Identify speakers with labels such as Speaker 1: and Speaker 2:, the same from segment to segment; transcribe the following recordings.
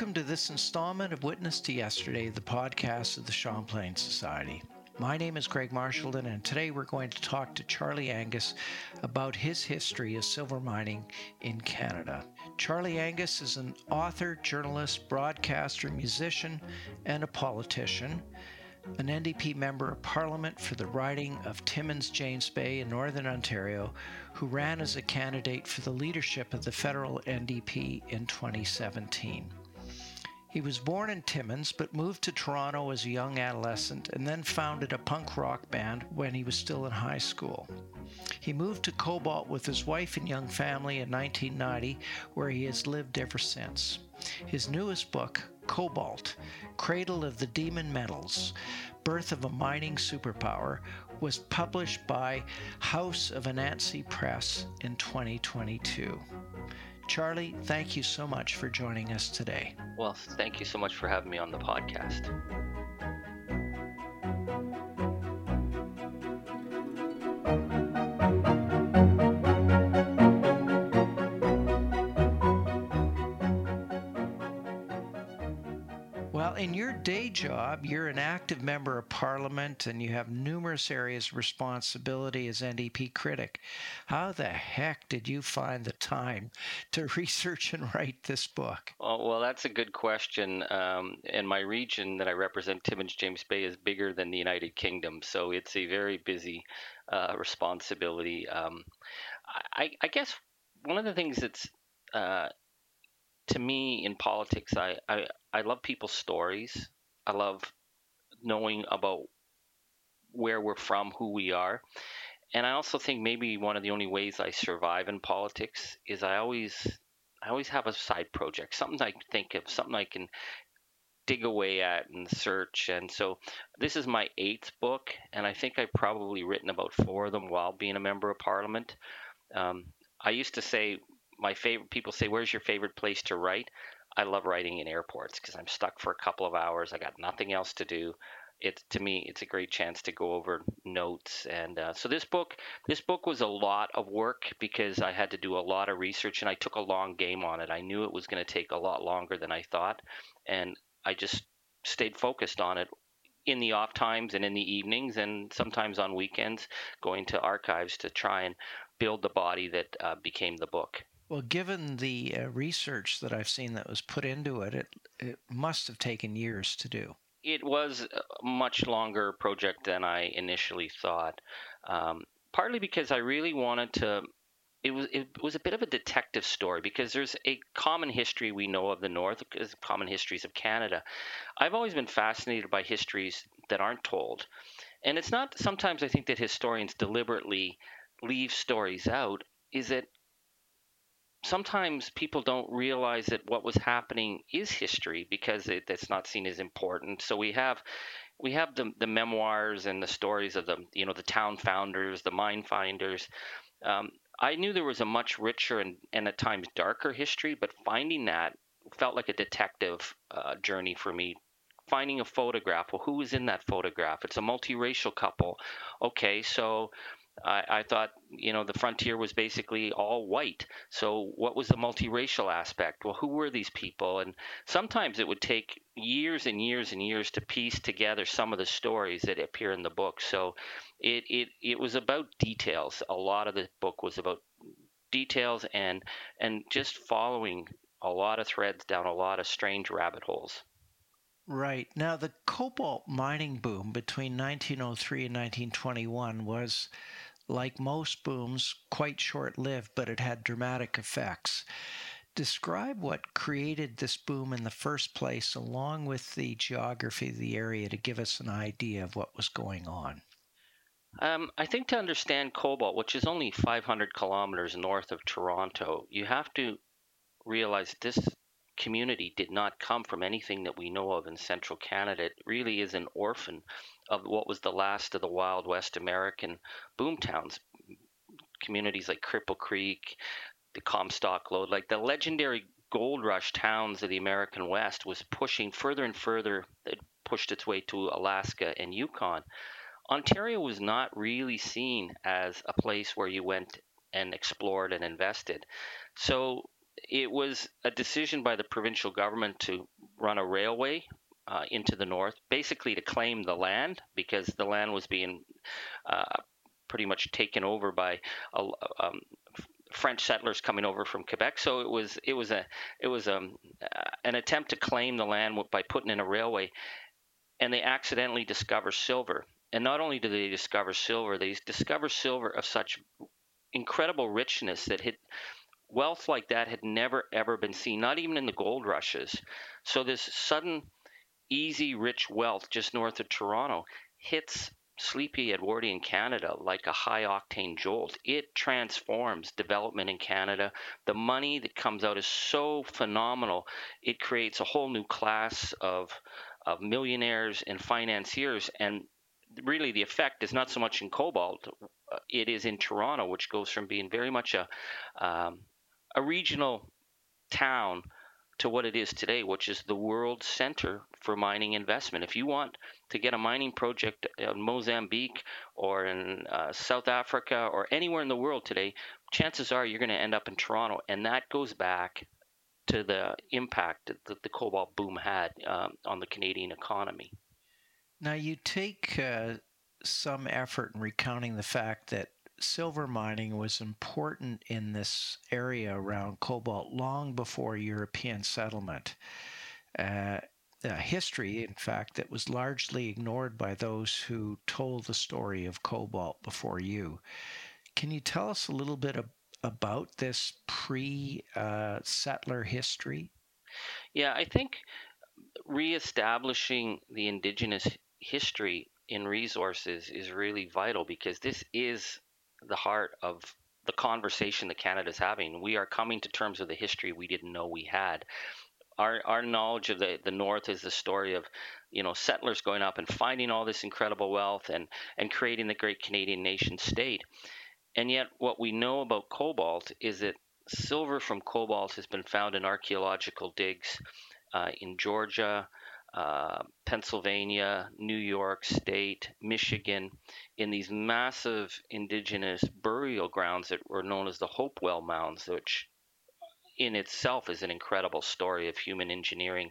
Speaker 1: Welcome to this installment of Witness to Yesterday, the podcast of the Champlain Society. My name is Greg Marchildon, and today we're going to talk to Charlie Angus about his history of silver mining in Canada. Charlie Angus is an author, journalist, broadcaster, musician, and a politician. An NDP member of Parliament for the riding of Timmins James Bay in Northern Ontario, who ran as a candidate for the leadership of the federal NDP in 2017. He was born in Timmins but moved to Toronto as a young adolescent and then founded a punk rock band when he was still in high school. He moved to Cobalt with his wife and young family in 1990, where he has lived ever since. His newest book, Cobalt Cradle of the Demon Metals Birth of a Mining Superpower, was published by House of Anansi Press in 2022. Charlie, thank you so much for joining us today.
Speaker 2: Well, thank you so much for having me on the podcast.
Speaker 1: In your day job, you're an active member of parliament and you have numerous areas of responsibility as NDP critic. How the heck did you find the time to research and write this book?
Speaker 2: Oh, well, that's a good question. Um, and my region that I represent, Timmins James Bay, is bigger than the United Kingdom. So it's a very busy uh, responsibility. Um, I, I, guess one of the things that's uh, to me in politics, I, I, I love people's stories. I love knowing about where we're from, who we are. And I also think maybe one of the only ways I survive in politics is I always I always have a side project, something I think of, something I can dig away at and search. And so this is my eighth book, and I think I've probably written about four of them while being a member of parliament. Um, I used to say my favorite people say, "Where's your favorite place to write?" I love writing in airports because I'm stuck for a couple of hours. I got nothing else to do. It to me, it's a great chance to go over notes. And uh, so this book, this book was a lot of work because I had to do a lot of research and I took a long game on it. I knew it was going to take a lot longer than I thought, and I just stayed focused on it in the off times and in the evenings and sometimes on weekends going to archives to try and build the body that uh, became the book
Speaker 1: well, given the uh, research that I've seen that was put into it, it, it must have taken years to do.
Speaker 2: It was a much longer project than I initially thought. Um, partly because I really wanted to. It was it was a bit of a detective story because there's a common history we know of the North, common histories of Canada. I've always been fascinated by histories that aren't told, and it's not sometimes I think that historians deliberately leave stories out. Is that sometimes people don't realize that what was happening is history because it, it's not seen as important. So we have we have the the memoirs and the stories of the you know the town founders, the mine finders. Um, I knew there was a much richer and, and at times darker history, but finding that felt like a detective uh, journey for me finding a photograph. Well, who was in that photograph? It's a multiracial couple. Okay, so I, I, thought, you know, the frontier was basically all white. So what was the multiracial aspect? Well, who were these people? And sometimes it would take years and years and years to piece together some of the stories that appear in the book. So it, it, it was about details. A lot of the book was about details and and just following a lot of threads down a lot of strange rabbit holes.
Speaker 1: Right. Now, the cobalt mining boom between 1903 and 1921 was like most booms, quite short lived, but it had dramatic effects. Describe what created this boom in the first place, along with the geography of the area, to give us an idea of what was going on.
Speaker 2: Um, I think to understand cobalt, which is only 500 kilometers north of Toronto, you have to realize this community did not come from anything that we know of in central Canada. It really is an orphan of what was the last of the Wild West American boom towns. Communities like Cripple Creek, the Comstock Lode, like the legendary gold rush towns of the American West was pushing further and further. It pushed its way to Alaska and Yukon. Ontario was not really seen as a place where you went and explored and invested. So it was a decision by the provincial government to run a railway uh, into the north, basically to claim the land because the land was being uh, pretty much taken over by um, French settlers coming over from Quebec. So it was it was a it was um, uh, an attempt to claim the land by putting in a railway, and they accidentally discover silver. And not only do they discover silver, they discover silver of such incredible richness that hit wealth like that had never ever been seen, not even in the gold rushes. So this sudden, easy, rich wealth just north of Toronto hits sleepy Edwardian Canada like a high octane jolt. It transforms development in Canada. The money that comes out is so phenomenal. It creates a whole new class of of millionaires and financiers and really the effect is not so much in cobalt uh, it is in Toronto which goes from being very much a um, a regional town to what it is today, which is the world center for mining investment. If you want to get a mining project in Mozambique or in uh, South Africa or anywhere in the world today, chances are you're going to end up in Toronto. And that goes back to the impact that the cobalt boom had um, on the Canadian economy.
Speaker 1: Now, you take uh, some effort in recounting the fact that silver mining was important in this area around cobalt long before European settlement. Uh, a history, in fact, that was largely ignored by those who told the story of cobalt before you. Can you tell us a little bit of, about this pre uh, settler history?
Speaker 2: Yeah, I think reestablishing the indigenous history in resources is really vital because this is the heart of the conversation that Canada's having. We are coming to terms with the history we didn't know we had. Our, our knowledge of the, the North is the story of, you know, settlers going up and finding all this incredible wealth and, and creating the great Canadian nation state. And yet, what we know about cobalt is that silver from cobalt has been found in archaeological digs uh, in Georgia, uh, Pennsylvania, New York State, Michigan, in these massive indigenous burial grounds that were known as the Hopewell Mounds, which in itself is an incredible story of human engineering.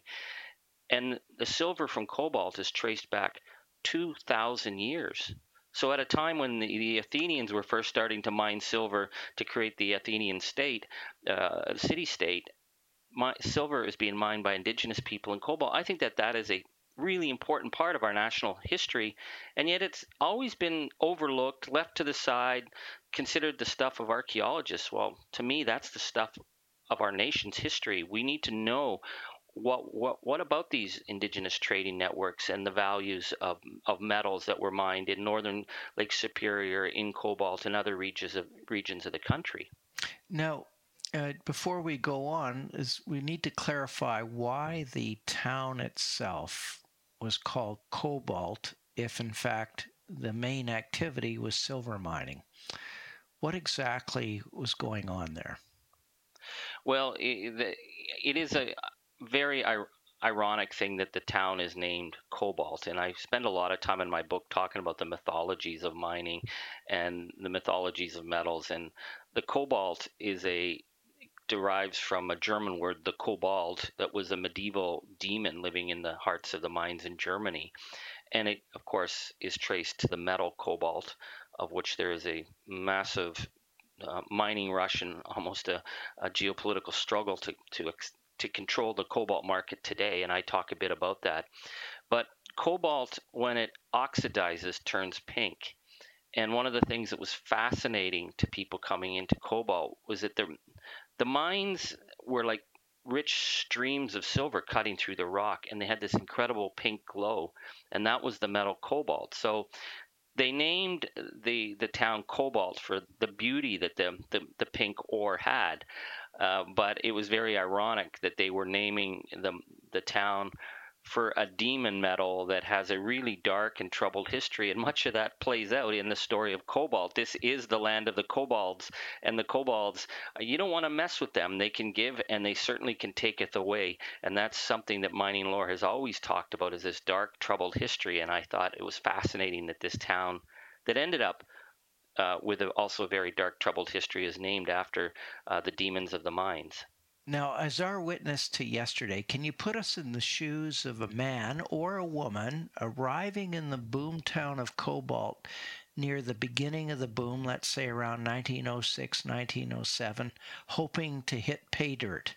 Speaker 2: And the silver from cobalt is traced back 2,000 years. So, at a time when the, the, Athenians were first starting to mine silver to create the Athenian state, uh, city state, my, silver is being mined by indigenous people and cobalt. I think that that is a really important part of our national history, and yet it's always been overlooked, left to the side, considered the stuff of archaeologists. Well, to me, that's the stuff of our nation's history. We need to know what what what about these indigenous trading networks and the values of, of metals that were mined in northern Lake Superior, in cobalt, and other regions of regions of the country.
Speaker 1: Now, uh, before we go on, is we need to clarify why the town itself was called Cobalt, if in fact the main activity was silver mining. What exactly was going on there?
Speaker 2: Well, it, it is a very ironic thing that the town is named Cobalt. And I spend a lot of time in my book talking about the mythologies of mining and the mythologies of metals. And the cobalt is a derives from a German word, the Kobold, that was a medieval demon living in the hearts of the mines in Germany. And it, of course, is traced to the metal cobalt, of which there is a massive uh, mining rush and almost a, a geopolitical struggle to, to, to control the cobalt market today. And I talk a bit about that. But cobalt, when it oxidizes, turns pink. And one of the things that was fascinating to people coming into cobalt was that the the mines were like rich streams of silver cutting through the rock, and they had this incredible pink glow, and that was the metal cobalt. So they named the the town Cobalt for the beauty that the the, the pink ore had. Uh, but it was very ironic that they were naming the the town for a demon metal that has a really dark and troubled history. And much of that plays out in the story of Cobalt. This is the land of the Kobolds. And the Kobolds, uh, you don't want to mess with them. They can give and they certainly can take it away. And that's something that mining lore has always talked about is this dark, troubled history. And I thought it was fascinating that this town that ended up uh, with a, also a very dark, troubled history is named after uh, the demons of the mines.
Speaker 1: Now, as our witness to yesterday, can you put us in the shoes of a man or a woman arriving in the boom town of Cobalt near the beginning of the boom, let's say around 1906, 1907, hoping to hit pay dirt?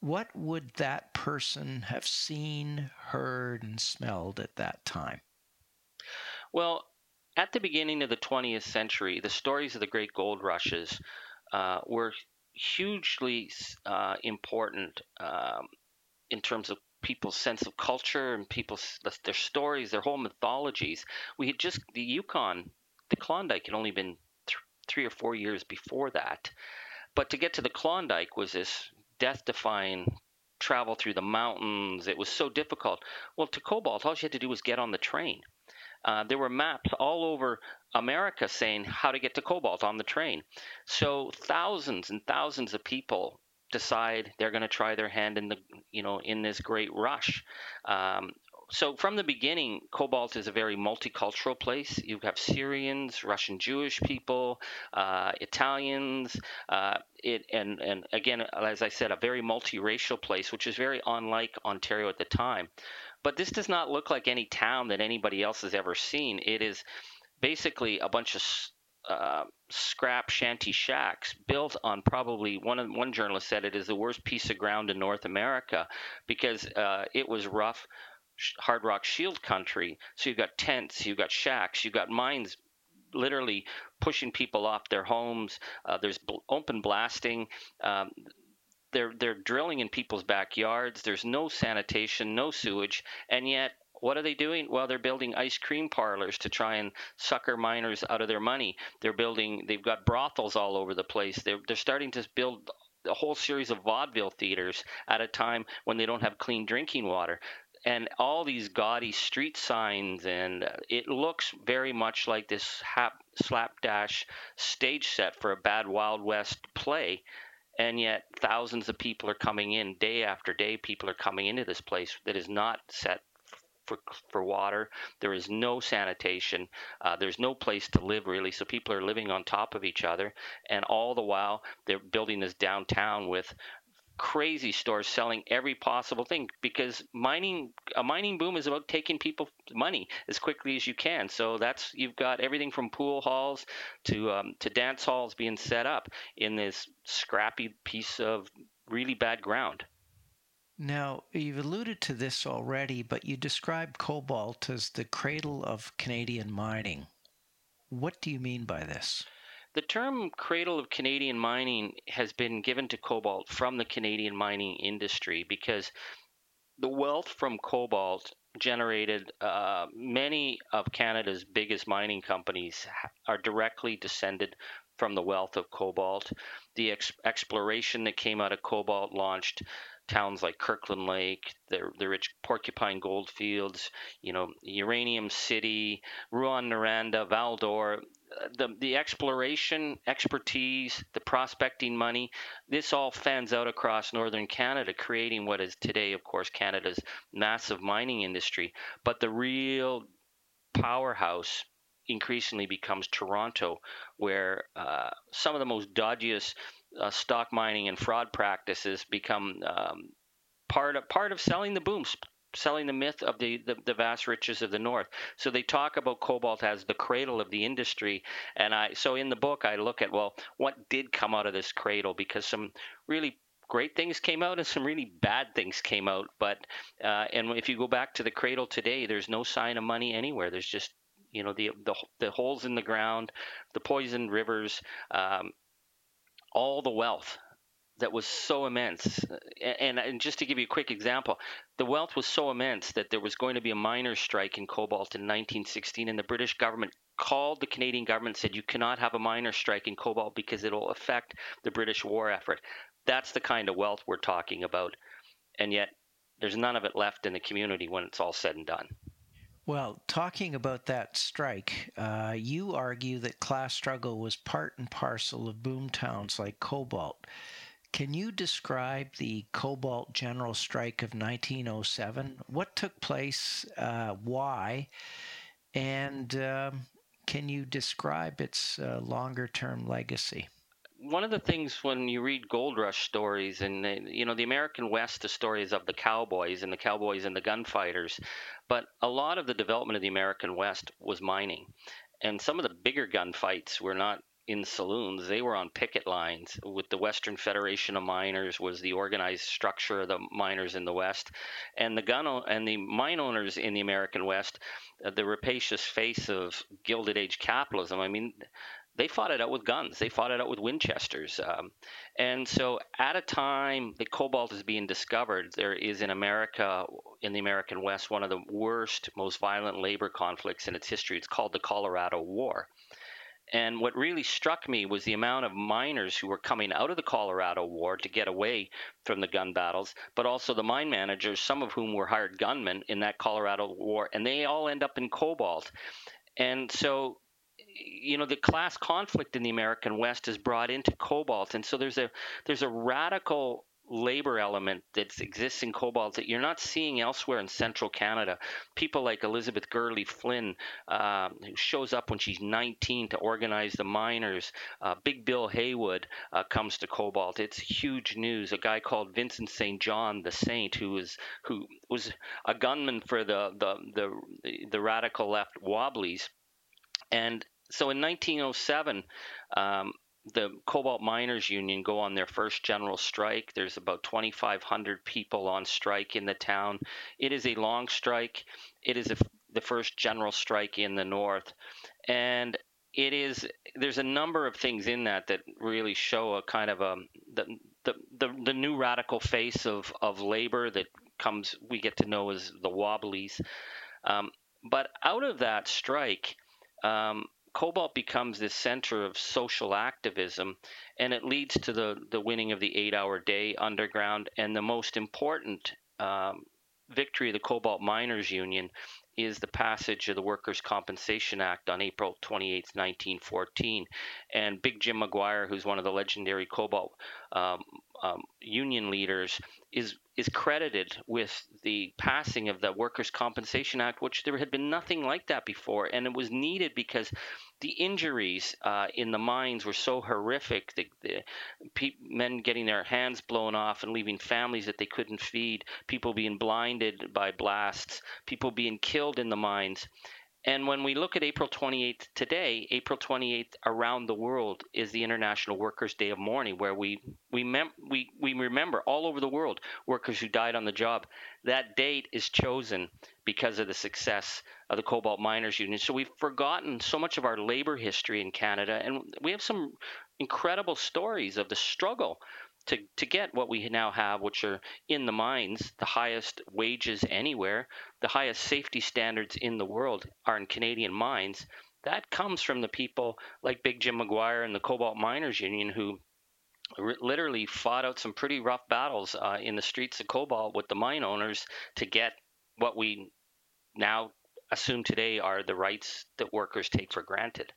Speaker 1: What would that person have seen, heard, and smelled at that time?
Speaker 2: Well, at the beginning of the 20th century, the stories of the great gold rushes uh, were hugely uh, important um, in terms of people's sense of culture and people's their stories, their whole mythologies. We had just the Yukon, the Klondike had only been th- three or four years before that, but to get to the Klondike was this death-defying travel through the mountains. It was so difficult. Well, to Cobalt, all you had to do was get on the train. Uh, there were maps all over America saying how to get to Cobalt on the train. So thousands and thousands of people decide they're going to try their hand in the you know in this great rush. Um, so from the beginning, Cobalt is a very multicultural place. You have Syrians, Russian Jewish people, uh, Italians, uh, it, and and again, as I said, a very multiracial place, which is very unlike Ontario at the time. But this does not look like any town that anybody else has ever seen. It is basically a bunch of uh, scrap shanty shacks built on probably one one journalist said it is the worst piece of ground in North America because uh, it was rough hard rock shield country. So you've got tents, you've got shacks, you've got mines literally pushing people off their homes. Uh, there's bl- open blasting. Um, they're they're drilling in people's backyards. There's no sanitation, no sewage, and yet what are they doing? Well, they're building ice cream parlors to try and sucker miners out of their money. They're building. They've got brothels all over the place. They're they're starting to build a whole series of vaudeville theaters at a time when they don't have clean drinking water and all these gaudy street signs and it looks very much like this hap, slapdash stage set for a bad wild west play and yet thousands of people are coming in day after day people are coming into this place that is not set for, for water. There is no sanitation. Uh, there's no place to live really. So people are living on top of each other. And all the while they're building this downtown with crazy stores selling every possible thing because mining a mining boom is about taking people money as quickly as you can so that's you've got everything from pool halls to um, to dance halls being set up in this scrappy piece of really bad ground
Speaker 1: now, you've alluded to this already, but you described cobalt as the cradle of Canadian mining. What do you mean by this?
Speaker 2: The term cradle of Canadian mining has been given to cobalt from the Canadian mining industry because the wealth from cobalt generated uh, many of Canada's biggest mining companies are directly descended from the wealth of cobalt. The ex- exploration that came out of cobalt launched towns like Kirkland Lake, the, the rich porcupine gold fields, you know, Uranium City, Rouyn-Noranda, Val-d'Or, the the exploration expertise, the prospecting money, this all fans out across northern Canada, creating what is today, of course, Canada's massive mining industry. But the real powerhouse increasingly becomes Toronto, where uh, some of the most dodgiest uh, stock mining and fraud practices become um, part of part of selling the booms selling the myth of the, the, the, vast riches of the north. So they talk about cobalt as the cradle of the industry. And i so in the book i look at well what did come out of this cradle? Because some really great things came out and some really bad things came out. But uh, and if you go back to the cradle today there's no sign of money anywhere. There's just You know, the the, the holes in the ground, the poisoned rivers, um, all the wealth that was so immense. And, and, just to give you a quick example, the wealth was so immense that there was going to be a miners' strike in cobalt in 1916, and the British government called the Canadian government said you cannot have a miners' strike in cobalt because it'll affect the British war effort. That's the kind of wealth we're talking about. And yet, there's none of it left in the community when it's all said and done.
Speaker 1: Well, talking about that strike, uh, you argue that class struggle was part and parcel of boom towns like Cobalt. Can you describe the Cobalt General Strike of 1907? What took place? Uh, why? And um, can you describe its uh, longer term legacy?
Speaker 2: one of the things when you read gold rush stories and you know the american west the stories of the cowboys and the cowboys and the gunfighters but a lot of the development of the american west was mining and some of the bigger gunfights were not in saloons they were on picket lines with the western federation of miners was the organized structure of the miners in the west and the gun and the mine owners in the american west uh, the rapacious face of gilded age capitalism i mean they fought it out with guns. They fought it out with Winchesters. Um, and so, at a time that cobalt is being discovered, there is in America, in the American West, one of the worst, most violent labor conflicts in its history. It's called the Colorado War. And what really struck me was the amount of miners who were coming out of the Colorado War to get away from the gun battles, but also the mine managers, some of whom were hired gunmen in that Colorado War, and they all end up in cobalt. And so you know the class conflict in the American West is brought into cobalt, and so there's a there's a radical labor element that exists in cobalt that you're not seeing elsewhere in central Canada. People like Elizabeth Gurley Flynn, uh, who shows up when she's 19 to organize the miners. Uh, Big Bill Haywood uh, comes to cobalt. It's huge news. A guy called Vincent St. John the Saint, who was who was a gunman for the the the, the radical left Wobblies. And so in 1907, um, the Cobalt Miners Union go on their first general strike. There's about 2,500 people on strike in the town. It is a long strike. It is a, the first general strike in the North, and it is. There's a number of things in that that really show a kind of a the the the, the new radical face of of labor that comes. We get to know as the Wobblies, um, but out of that strike. Um, Cobalt becomes this center of social activism, and it leads to the, the winning of the eight hour day underground. And the most important um, victory of the Cobalt Miners Union is the passage of the Workers' Compensation Act on April 28, 1914. And Big Jim McGuire, who's one of the legendary Cobalt um, um, union leaders, is is credited with the passing of the Workers' Compensation Act, which there had been nothing like that before, and it was needed because the injuries uh, in the mines were so horrific. The, the pe- men getting their hands blown off and leaving families that they couldn't feed, people being blinded by blasts, people being killed in the mines. And when we look at April 28th today, April 28th around the world is the International Workers' Day of Mourning, where we we, mem- we we remember all over the world workers who died on the job. That date is chosen because of the success of the Cobalt Miners Union. So we've forgotten so much of our labor history in Canada, and we have some incredible stories of the struggle to, to get what we now have, which are in the mines, the highest wages anywhere, the highest safety standards in the world are in Canadian mines. That comes from the people like Big Jim McGuire and the Cobalt Miners Union who literally fought out some pretty rough battles uh, in the streets of Cobalt with the mine owners to get what we now assume today are the rights that workers take for granted.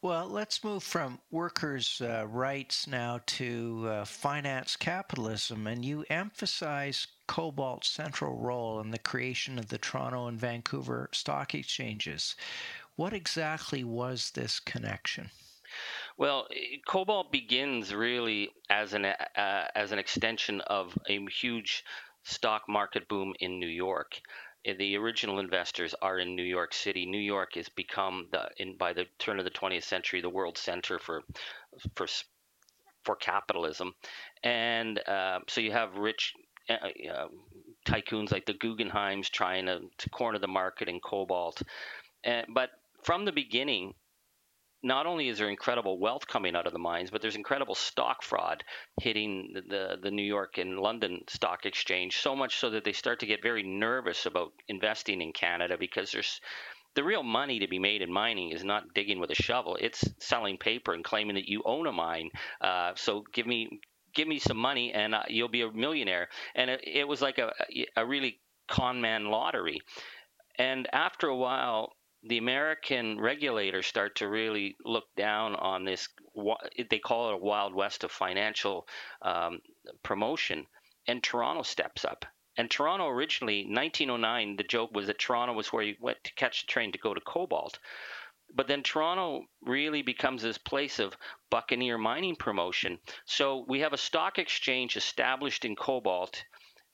Speaker 1: Well, let's move from workers' uh, rights now to uh, finance capitalism. And you emphasize Cobalt's central role in the creation of the Toronto and Vancouver stock exchanges. What exactly was this connection?
Speaker 2: Well, Cobalt begins really as an uh, as an extension of a huge stock market boom in New York. Eh, the original investors are in New York City. New York has become the in by the turn of the 20th century the world center for for for capitalism, and uh, so you have rich uh, tycoons like the Guggenheims trying to, to corner the market in cobalt, but from the beginning, not only is there incredible wealth coming out of the mines, but there's incredible stock fraud hitting the, the, the, New York and London stock exchange, so much so that they start to get very nervous about investing in Canada because there's the real money to be made in mining is not digging with a shovel; it's selling paper and claiming that you own a mine. Uh, so give me give me some money and uh, you'll be a millionaire. And it, it was like a a really con man lottery. And after a while, the American regulators start to really look down on this. They call it a wild west of financial um, promotion, and Toronto steps up. And Toronto originally, 1909, the joke was that Toronto was where you went to catch the train to go to Cobalt. But then Toronto really becomes this place of buccaneer mining promotion. So we have a stock exchange established in Cobalt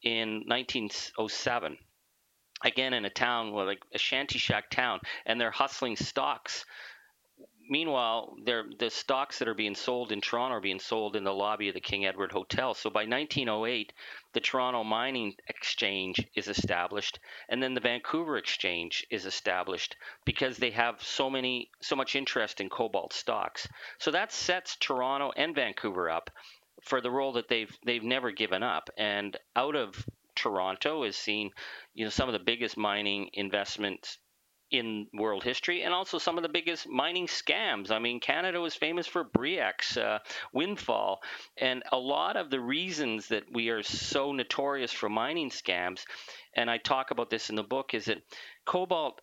Speaker 2: in 1907 again in a town like a shanty shack town and they're hustling stocks. Meanwhile the stocks that are being sold in toronto are being sold in the lobby of the king edward hotel. So by 1908 the toronto mining exchange is established and then the vancouver exchange is established because they have so many so much interest in cobalt stocks. So that sets toronto and vancouver up for the role that they've they've never given up. And out of Toronto is seeing, you know, some of the biggest mining investments in world history and also some of the biggest mining scams. I mean, Canada was famous for Bre-X, uh, Windfall, and a lot of the reasons that we are so notorious for mining scams, and I talk about this in the book, is that Cobalt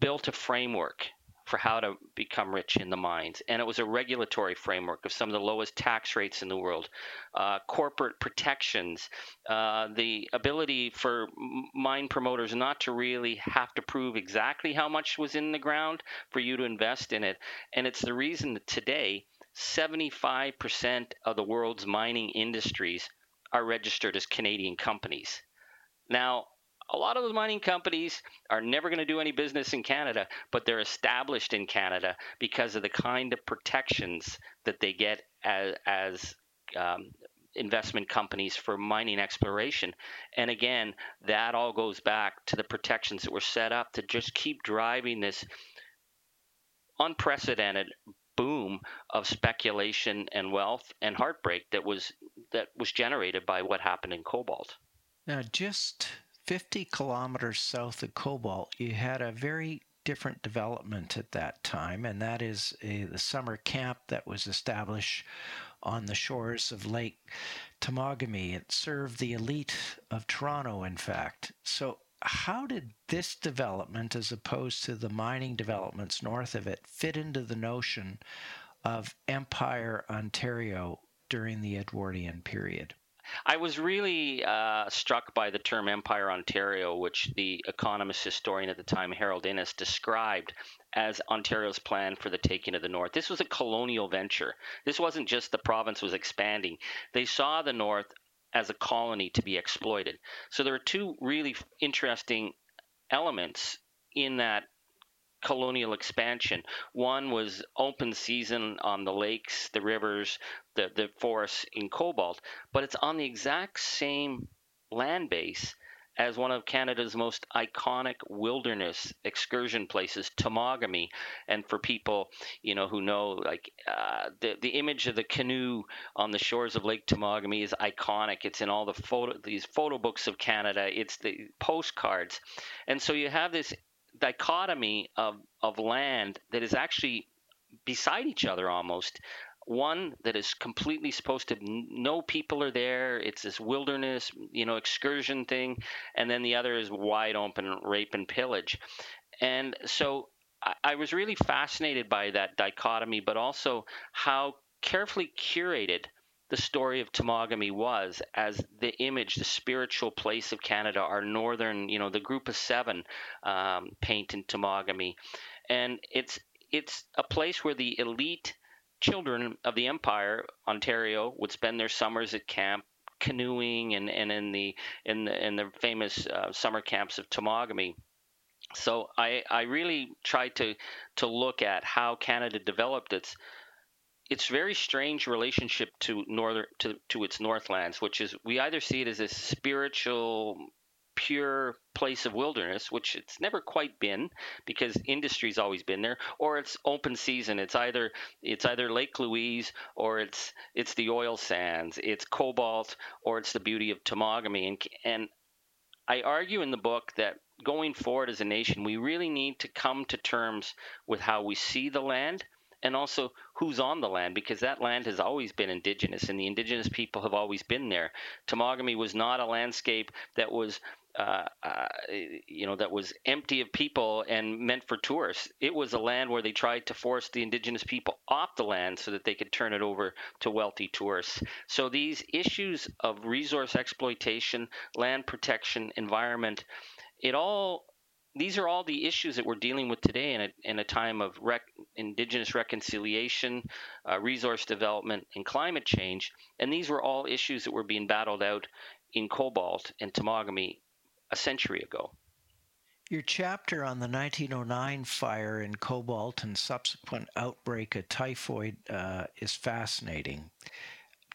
Speaker 2: built a framework for how to become rich in the mines. And it was a regulatory framework of some of the lowest tax rates in the world, uh, corporate protections, uh, the ability for mine promoters not to really have to prove exactly how much was in the ground for you to invest in it. And it's the reason that today, 75% of the world's mining industries are registered as Canadian companies. Now, a lot of those mining companies are never going to do any business in Canada, but they're established in Canada because of the kind of protections that they get as, as um, investment companies for mining exploration. And again, that all goes back to the protections that were set up to just keep driving this unprecedented boom of speculation and wealth and heartbreak that was that was generated by what happened in cobalt.
Speaker 1: Now, just 50 kilometers south of Cobalt, you had a very different development at that time, and that is a, the summer camp that was established on the shores of Lake Temagami. It served the elite of Toronto, in fact. So, how did this development, as opposed to the mining developments north of it, fit into the notion of Empire Ontario during the Edwardian period?
Speaker 2: I was really uh, struck by the term Empire Ontario, which the economist historian at the time, Harold Innis, described as Ontario's plan for the taking of the North. This was a colonial venture. This wasn't just the province was expanding. They saw the North as a colony to be exploited. So there are two really interesting elements in that colonial expansion. One was open season on the lakes, the rivers, the, the forests in Cobalt, but it's on the exact same land base as one of Canada's most iconic wilderness excursion places, Temagami. And for people, you know, who know, like uh, the the image of the canoe on the shores of Lake Temagami is iconic. It's in all the photo these photo books of Canada. It's the postcards, and so you have this dichotomy of, of land that is actually beside each other almost. One that is completely supposed to no people are there. It's this wilderness, you know, excursion thing, and then the other is wide open rape and pillage. And so I, I was really fascinated by that dichotomy, but also how carefully curated the story of Temagami was as the image, the spiritual place of Canada, our northern, you know, the group of seven um, paint in Temagami. And it's it's a place where the elite children of the empire, Ontario, would spend their summers at camp canoeing and, and in the in the in the famous uh, summer camps of Temagami. So I, I really tried to to look at how Canada developed its its very strange relationship to northern to, to its northlands, which is we either see it as a spiritual pure place of wilderness, which it's never quite been because industry's always been there, or it's open season. It's either it's either Lake Louise or it's it's the oil sands, it's cobalt or it's the beauty of Temagami. And and I argue in the book that going forward as a nation, we really need to come to terms with how we see the land and also who's on the land because that land has always been indigenous and the indigenous people have always been there. Temagami was not a landscape that was uh, uh, you know, that was empty of people and meant for tourists. It was a land where they tried to force the indigenous people off the land so that they could turn it over to wealthy tourists. So these issues of resource exploitation, land protection, environment, it all these are all the issues that we're dealing with today in a, in a time of rec- indigenous reconciliation, uh, resource development, and climate change. And these were all issues that were being battled out in Cobalt and Temagami a century ago.
Speaker 1: Your chapter on the 1909 fire in Cobalt and subsequent outbreak of typhoid uh, is fascinating.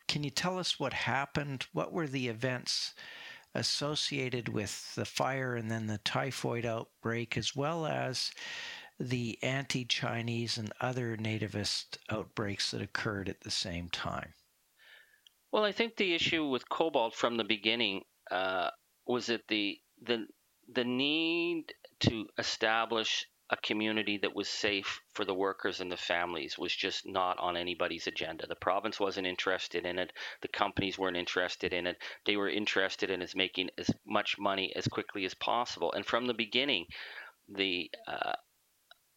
Speaker 1: Can you tell us what happened? What were the events associated with the fire and then the typhoid outbreak, as well as the anti Chinese and other nativist outbreaks that occurred at the same time?
Speaker 2: Well, I think the issue with cobalt from the beginning uh, was that the the the need to establish a community that was safe for the workers and the families was just not on anybody's agenda. The province wasn't interested in it. The companies weren't interested in it. They were interested in as making as much money as quickly as possible. And from the beginning, the uh,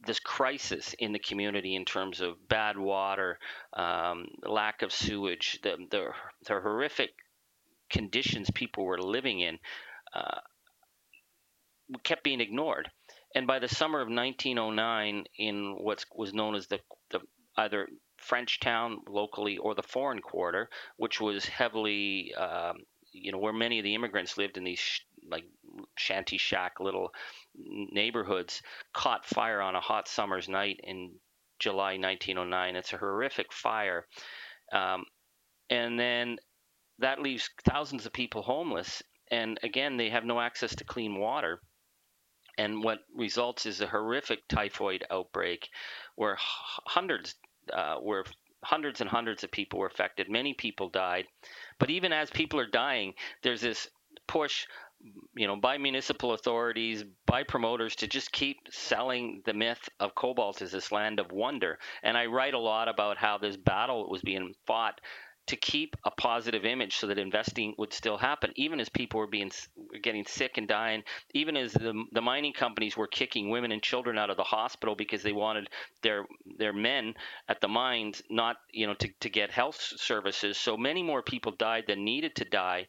Speaker 2: this crisis in the community in terms of bad water, um, lack of sewage, the, the, the horrific conditions people were living in. Uh, kept being ignored. And by the summer of 1909, in what was known as the, the either French town locally or the foreign quarter, which was heavily, um, you know, where many of the immigrants lived in these sh- like shanty shack little neighborhoods, caught fire on a hot summer's night in July 1909. It's a horrific fire. Um, and then that leaves thousands of people homeless. And again, they have no access to clean water and what results is a horrific typhoid outbreak where hundreds uh, were hundreds and hundreds of people were affected. Many people died. But even as people are dying there's this push you know by municipal authorities by promoters to just keep selling the myth of cobalt as this land of wonder. And i write a lot about how this battle was being fought to keep a positive image so that investing would still happen, even as people were being getting sick and dying, even as the, the mining companies were kicking women and children out of the hospital because they wanted their their men at the mines not you know to, to get health services. So many more people died than needed to die.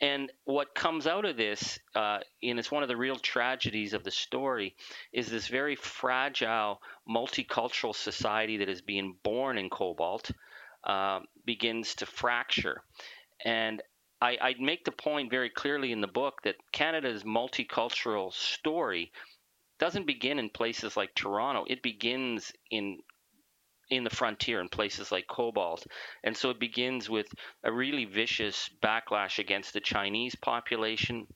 Speaker 2: And what comes out of this, uh, and it's one of the real tragedies of the story, is this very fragile multicultural society that is being born in Cobalt uh, begins to fracture. And I, I make the point very clearly in the book that Canada's multicultural story doesn't begin in places like Toronto. It begins in in the frontier in places like Cobalt. And so it begins with a really vicious backlash against the Chinese population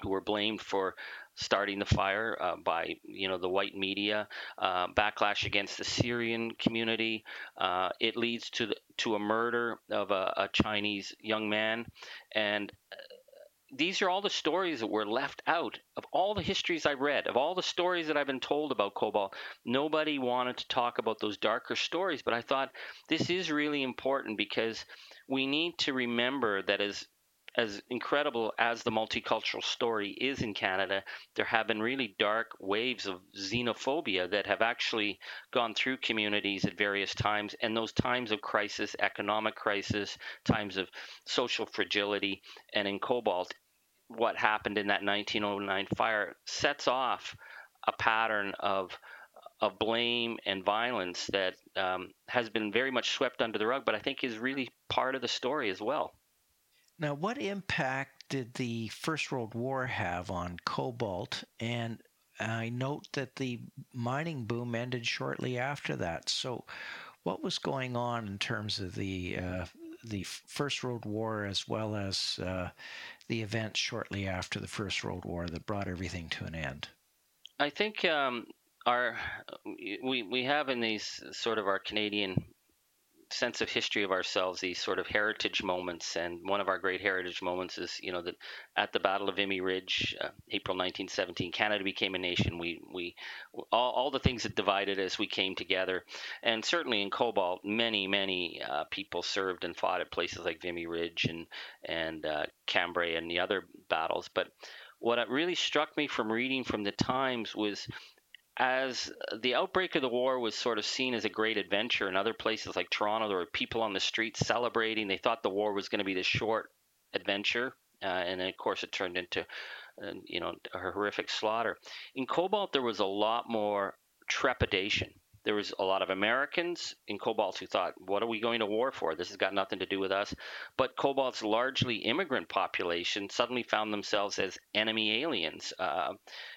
Speaker 2: who were blamed for starting the fire uh, by you know the white media, uh, backlash against the Syrian community. Uh, it leads to the, to a murder of a, a Chinese young man, and uh, these are all the stories that were left out of all the histories I read, of all the stories that I've been told about Cobalt. Nobody wanted to talk about those darker stories, but I thought this is really important because we need to remember that as as incredible as the multicultural story is in Canada, there have been really dark waves of xenophobia that have actually gone through communities at various times. And those times of crisis, economic crisis, times of social fragility, and in Cobalt, what happened in that 1909 fire sets off a pattern of of blame and violence that um, has been very much swept under the rug, but I think is really part of the story as well.
Speaker 1: Now, what impact did the First World War have on cobalt? And I note that the mining boom ended shortly after that. So, what was going on in terms of the uh, the First World War as well as uh, the events shortly after the First World War that brought everything to an end?
Speaker 2: I think um, our we we have in these sort of our Canadian sense of history of ourselves, these sort of heritage moments. And one of our great heritage moments is, you know, that at the Battle of Vimy Ridge, uh, April 1917, Canada became a nation. We, we, all, all the things that divided us, we came together. And certainly in Cobalt, many, many uh, people served and fought at places like Vimy Ridge and, and uh, Cambrai and the other battles. But what really struck me from reading from the Times was as the outbreak of the war was sort of seen as a great adventure in other places like Toronto, there were people on the streets celebrating. They thought the war was going to be this short adventure, uh, and then of course it turned into, uh, you know, a horrific slaughter. In Cobalt, there was a lot more trepidation there was a lot of Americans in Cobalt who thought, what are we going to war for? This has got nothing to do with us. But Cobalt's largely immigrant population suddenly found themselves as enemy aliens, uh,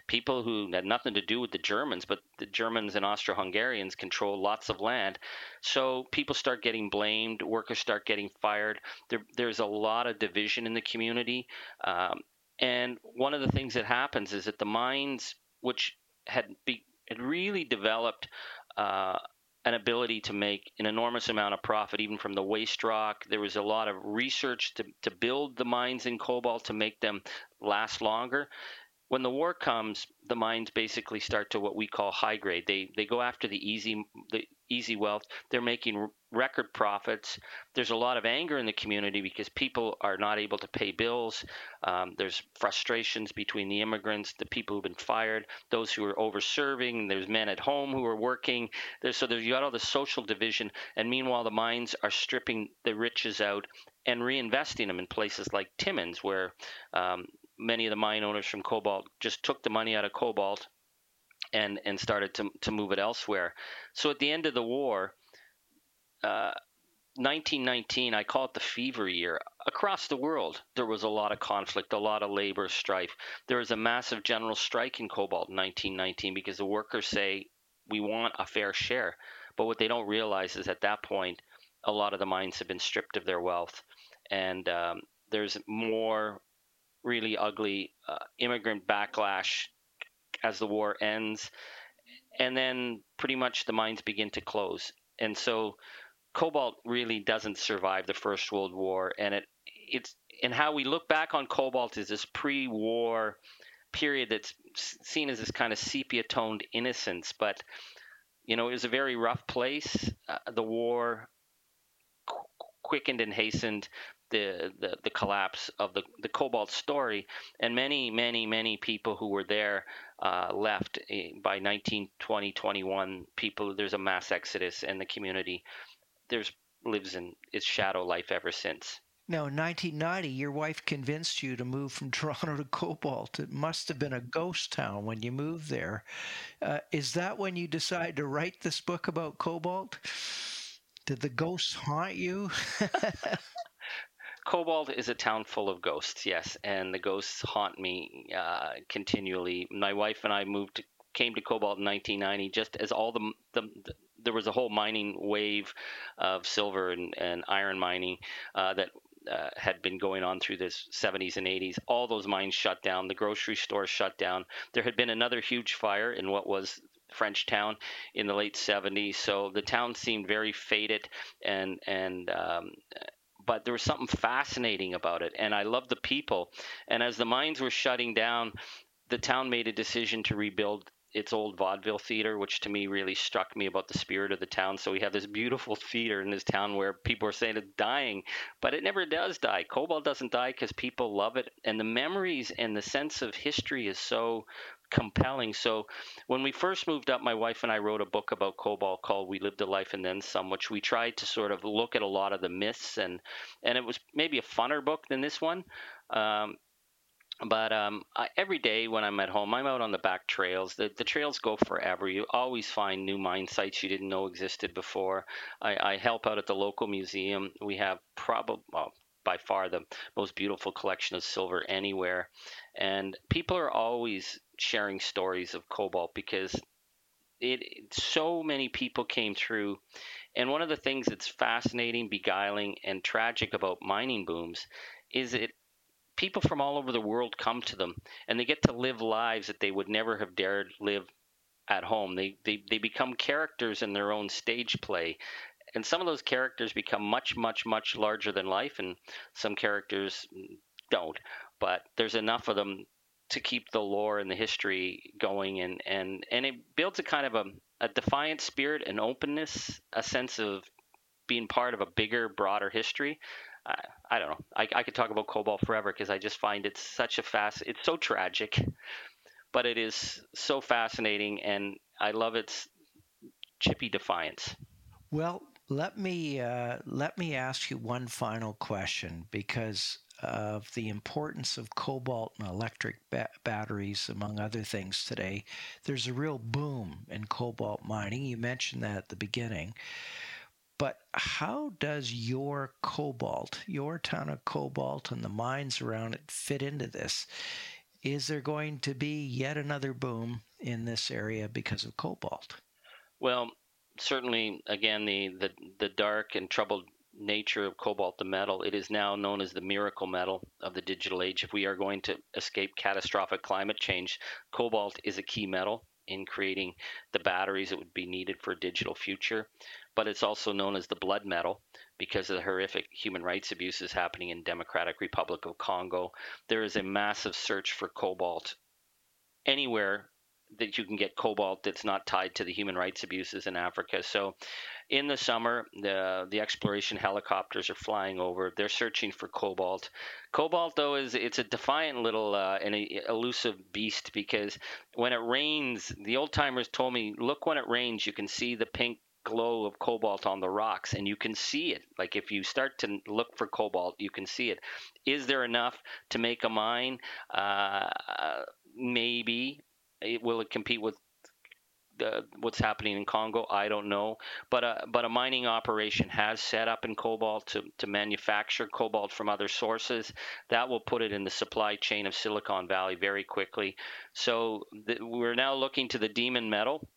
Speaker 2: people who had nothing to do with the Germans, but the Germans and Austro Hungarians control lots of land. So people start getting blamed, workers start getting fired. There, there's a lot of division in the community. Um, and one of the things that happens is that the mines, which had be, had really developed uh, an ability to make an enormous amount of profit even from the waste rock. There was a lot of research to, to build the mines in cobalt to make them last longer when the war comes, the mines basically start to what we call high grade. They they go after the easy the easy wealth. They're making record profits. There's a lot of anger in the community because people are not able to pay bills. Um, there's frustrations between the immigrants, the people who've been fired, those who are over serving. There's men at home who are working. There's, so there's you got all the social division. And meanwhile, the mines are stripping the riches out and reinvesting them in places like Timmins, where um, many of the mine owners from Cobalt just took the money out of Cobalt and and started to to move it elsewhere. So at the end of the war, uh, 1919, I call it the fever year. Across the world, there was a lot of conflict, a lot of labor strife. There was a massive general strike in Cobalt in 1919 because the workers say we want a fair share. But what they don't realize is at that point, a lot of the mines have been stripped of their wealth, and um, there's more really ugly uh, immigrant backlash as the war ends. And then pretty much the mines begin to close. And so cobalt really doesn't survive the First World War. And it it's and how we look back on cobalt is this pre-war period that's seen as this kind of sepia toned innocence. But you know, it was a very rough place. Uh, the war quickened and hastened the, the, the collapse of the, the cobalt story. And many, many, many people who were there uh, left eh, by 1920, 21. People, there's a mass exodus, and the community there's lives in its shadow life ever since.
Speaker 1: Now, in 1990, your wife convinced you to move from Toronto to Cobalt. It must have been a ghost town when you moved there. Uh, is that when you decided to write this book about Cobalt? Did the ghosts haunt you?
Speaker 2: Cobalt is a town full of ghosts, yes, and the ghosts haunt me uh, continually. My wife and I moved came to Cobalt in 1990, just as all the, the, the there was a whole mining wave of silver and, and iron mining uh, that uh, had been going on through the 70s and 80s. All those mines shut down. The grocery stores shut down. There had been another huge fire in what was French town in the late 70s. So the town seemed very faded and and um, but there was something fascinating about it, and I loved the people. And as the mines were shutting down, the town made a decision to rebuild its old vaudeville theater, which to me really struck me about the spirit of the town. So we have this beautiful theater in this town where people are saying it's dying, but it never does die. Cobalt doesn't die because people love it, and the memories and the sense of history is so compelling. So when we first moved up, my wife and I wrote a book about cobalt called "We Lived a Life and Then Some," which we tried to sort of look at a lot of the myths and and it was maybe a funner book than this one. Um, but um, I, every day when I'm at home, I'm out on the back trails. The, the trails go forever. You always find new mine sites you didn't know existed before. I, I help out at the local museum. We have probably well, by far the most beautiful collection of silver anywhere. And people are always sharing stories of cobalt because it so many people came through. And one of the things that's fascinating, beguiling, and tragic about mining booms is it people from all over the world come to them and they get to live lives that they would never have dared live at home. They, they, they become characters in their own stage play. And some of those characters become much, much, much larger than life, and some characters don't. But there's enough of them to keep the lore and the history going, and, and, and it builds a kind of a, a defiant spirit, an openness, a sense of being part of a bigger, broader history. I, I don't know. I, I could talk about Cobalt forever because I just find it's such a fast. It's so tragic, but it is so fascinating, and I love its chippy defiance.
Speaker 1: Well, let me uh, let me ask you one final question because of the importance of cobalt and electric ba- batteries, among other things today. There's a real boom in cobalt mining. You mentioned that at the beginning. But how does your cobalt, your ton of cobalt and the mines around it fit into this? Is there going to be yet another boom in this area because of cobalt?
Speaker 2: Well, certainly, again, the, the, the dark and troubled nature of cobalt the metal, it is now known as the miracle metal of the digital age. If we are going to escape catastrophic climate change, cobalt is a key metal in creating the batteries that would be needed for a digital future. But it's also known as the blood metal because of the horrific human rights abuses happening in Democratic Republic of Congo. There is a massive search for cobalt anywhere that you can get cobalt that's not tied to the human rights abuses in Africa. So in the summer, the the exploration helicopters are flying over. They're searching for cobalt. Cobalt, though, is it's a defiant little uh, and a elusive beast because when it rains, the old timers told me, look when it rains, you can see the pink glow of cobalt on the rocks and you can see it like if you start to look for cobalt you can see it is there enough to make a mine uh, maybe it, will it compete with what's happening in Congo, I don't know. But a, but a mining operation has set up in cobalt to, to manufacture cobalt from other sources. That will put it in the supply chain of Silicon Valley very quickly. So the, we're now looking to the demon metal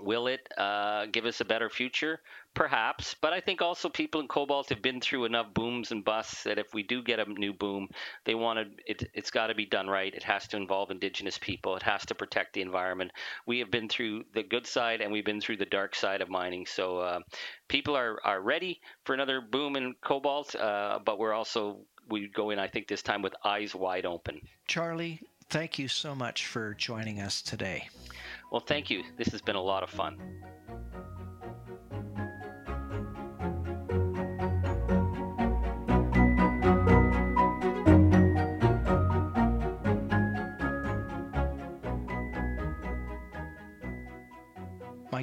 Speaker 2: Will it uh, give us a better future? Perhaps, but I think also people in Cobalt have been through enough booms and busts that if we do get a new boom, they want to. It, it's got to be done right. It has to involve Indigenous people. It has to protect the environment. We have been through the good side and we've been through the dark side of mining. So uh, people are are ready for another boom in Cobalt, uh, but we're also we go in. I think this time with eyes wide open.
Speaker 1: Charlie, thank you so much for joining us today.
Speaker 2: Well, thank you. This has been a lot of fun.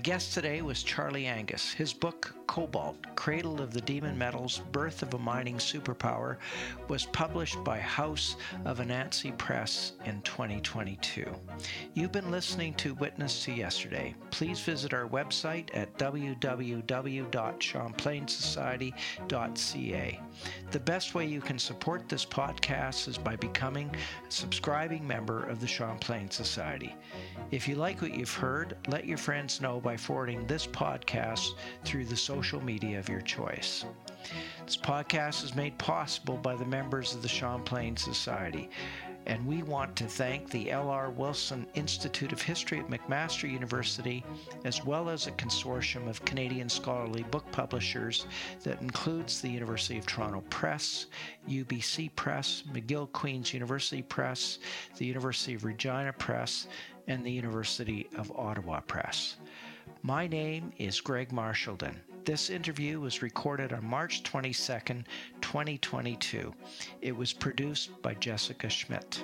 Speaker 1: Guest today was Charlie Angus. His book, Cobalt Cradle of the Demon Metals Birth of a Mining Superpower, was published by House of Anansi Press in 2022. You've been listening to Witness to Yesterday. Please visit our website at www.champlainsociety.ca. The best way you can support this podcast is by becoming a subscribing member of the Champlain Society. If you like what you've heard, let your friends know by forwarding this podcast through the social media of your choice. This podcast is made possible by the members of the Champlain Society, and we want to thank the L.R. Wilson Institute of History at McMaster University, as well as a consortium of Canadian scholarly book publishers that includes the University of Toronto Press, UBC Press, McGill Queen's University Press, the University of Regina Press, and the University of Ottawa Press. My name is Greg Marchildon. This interview was recorded on March 22, 2022. It was produced by Jessica Schmidt.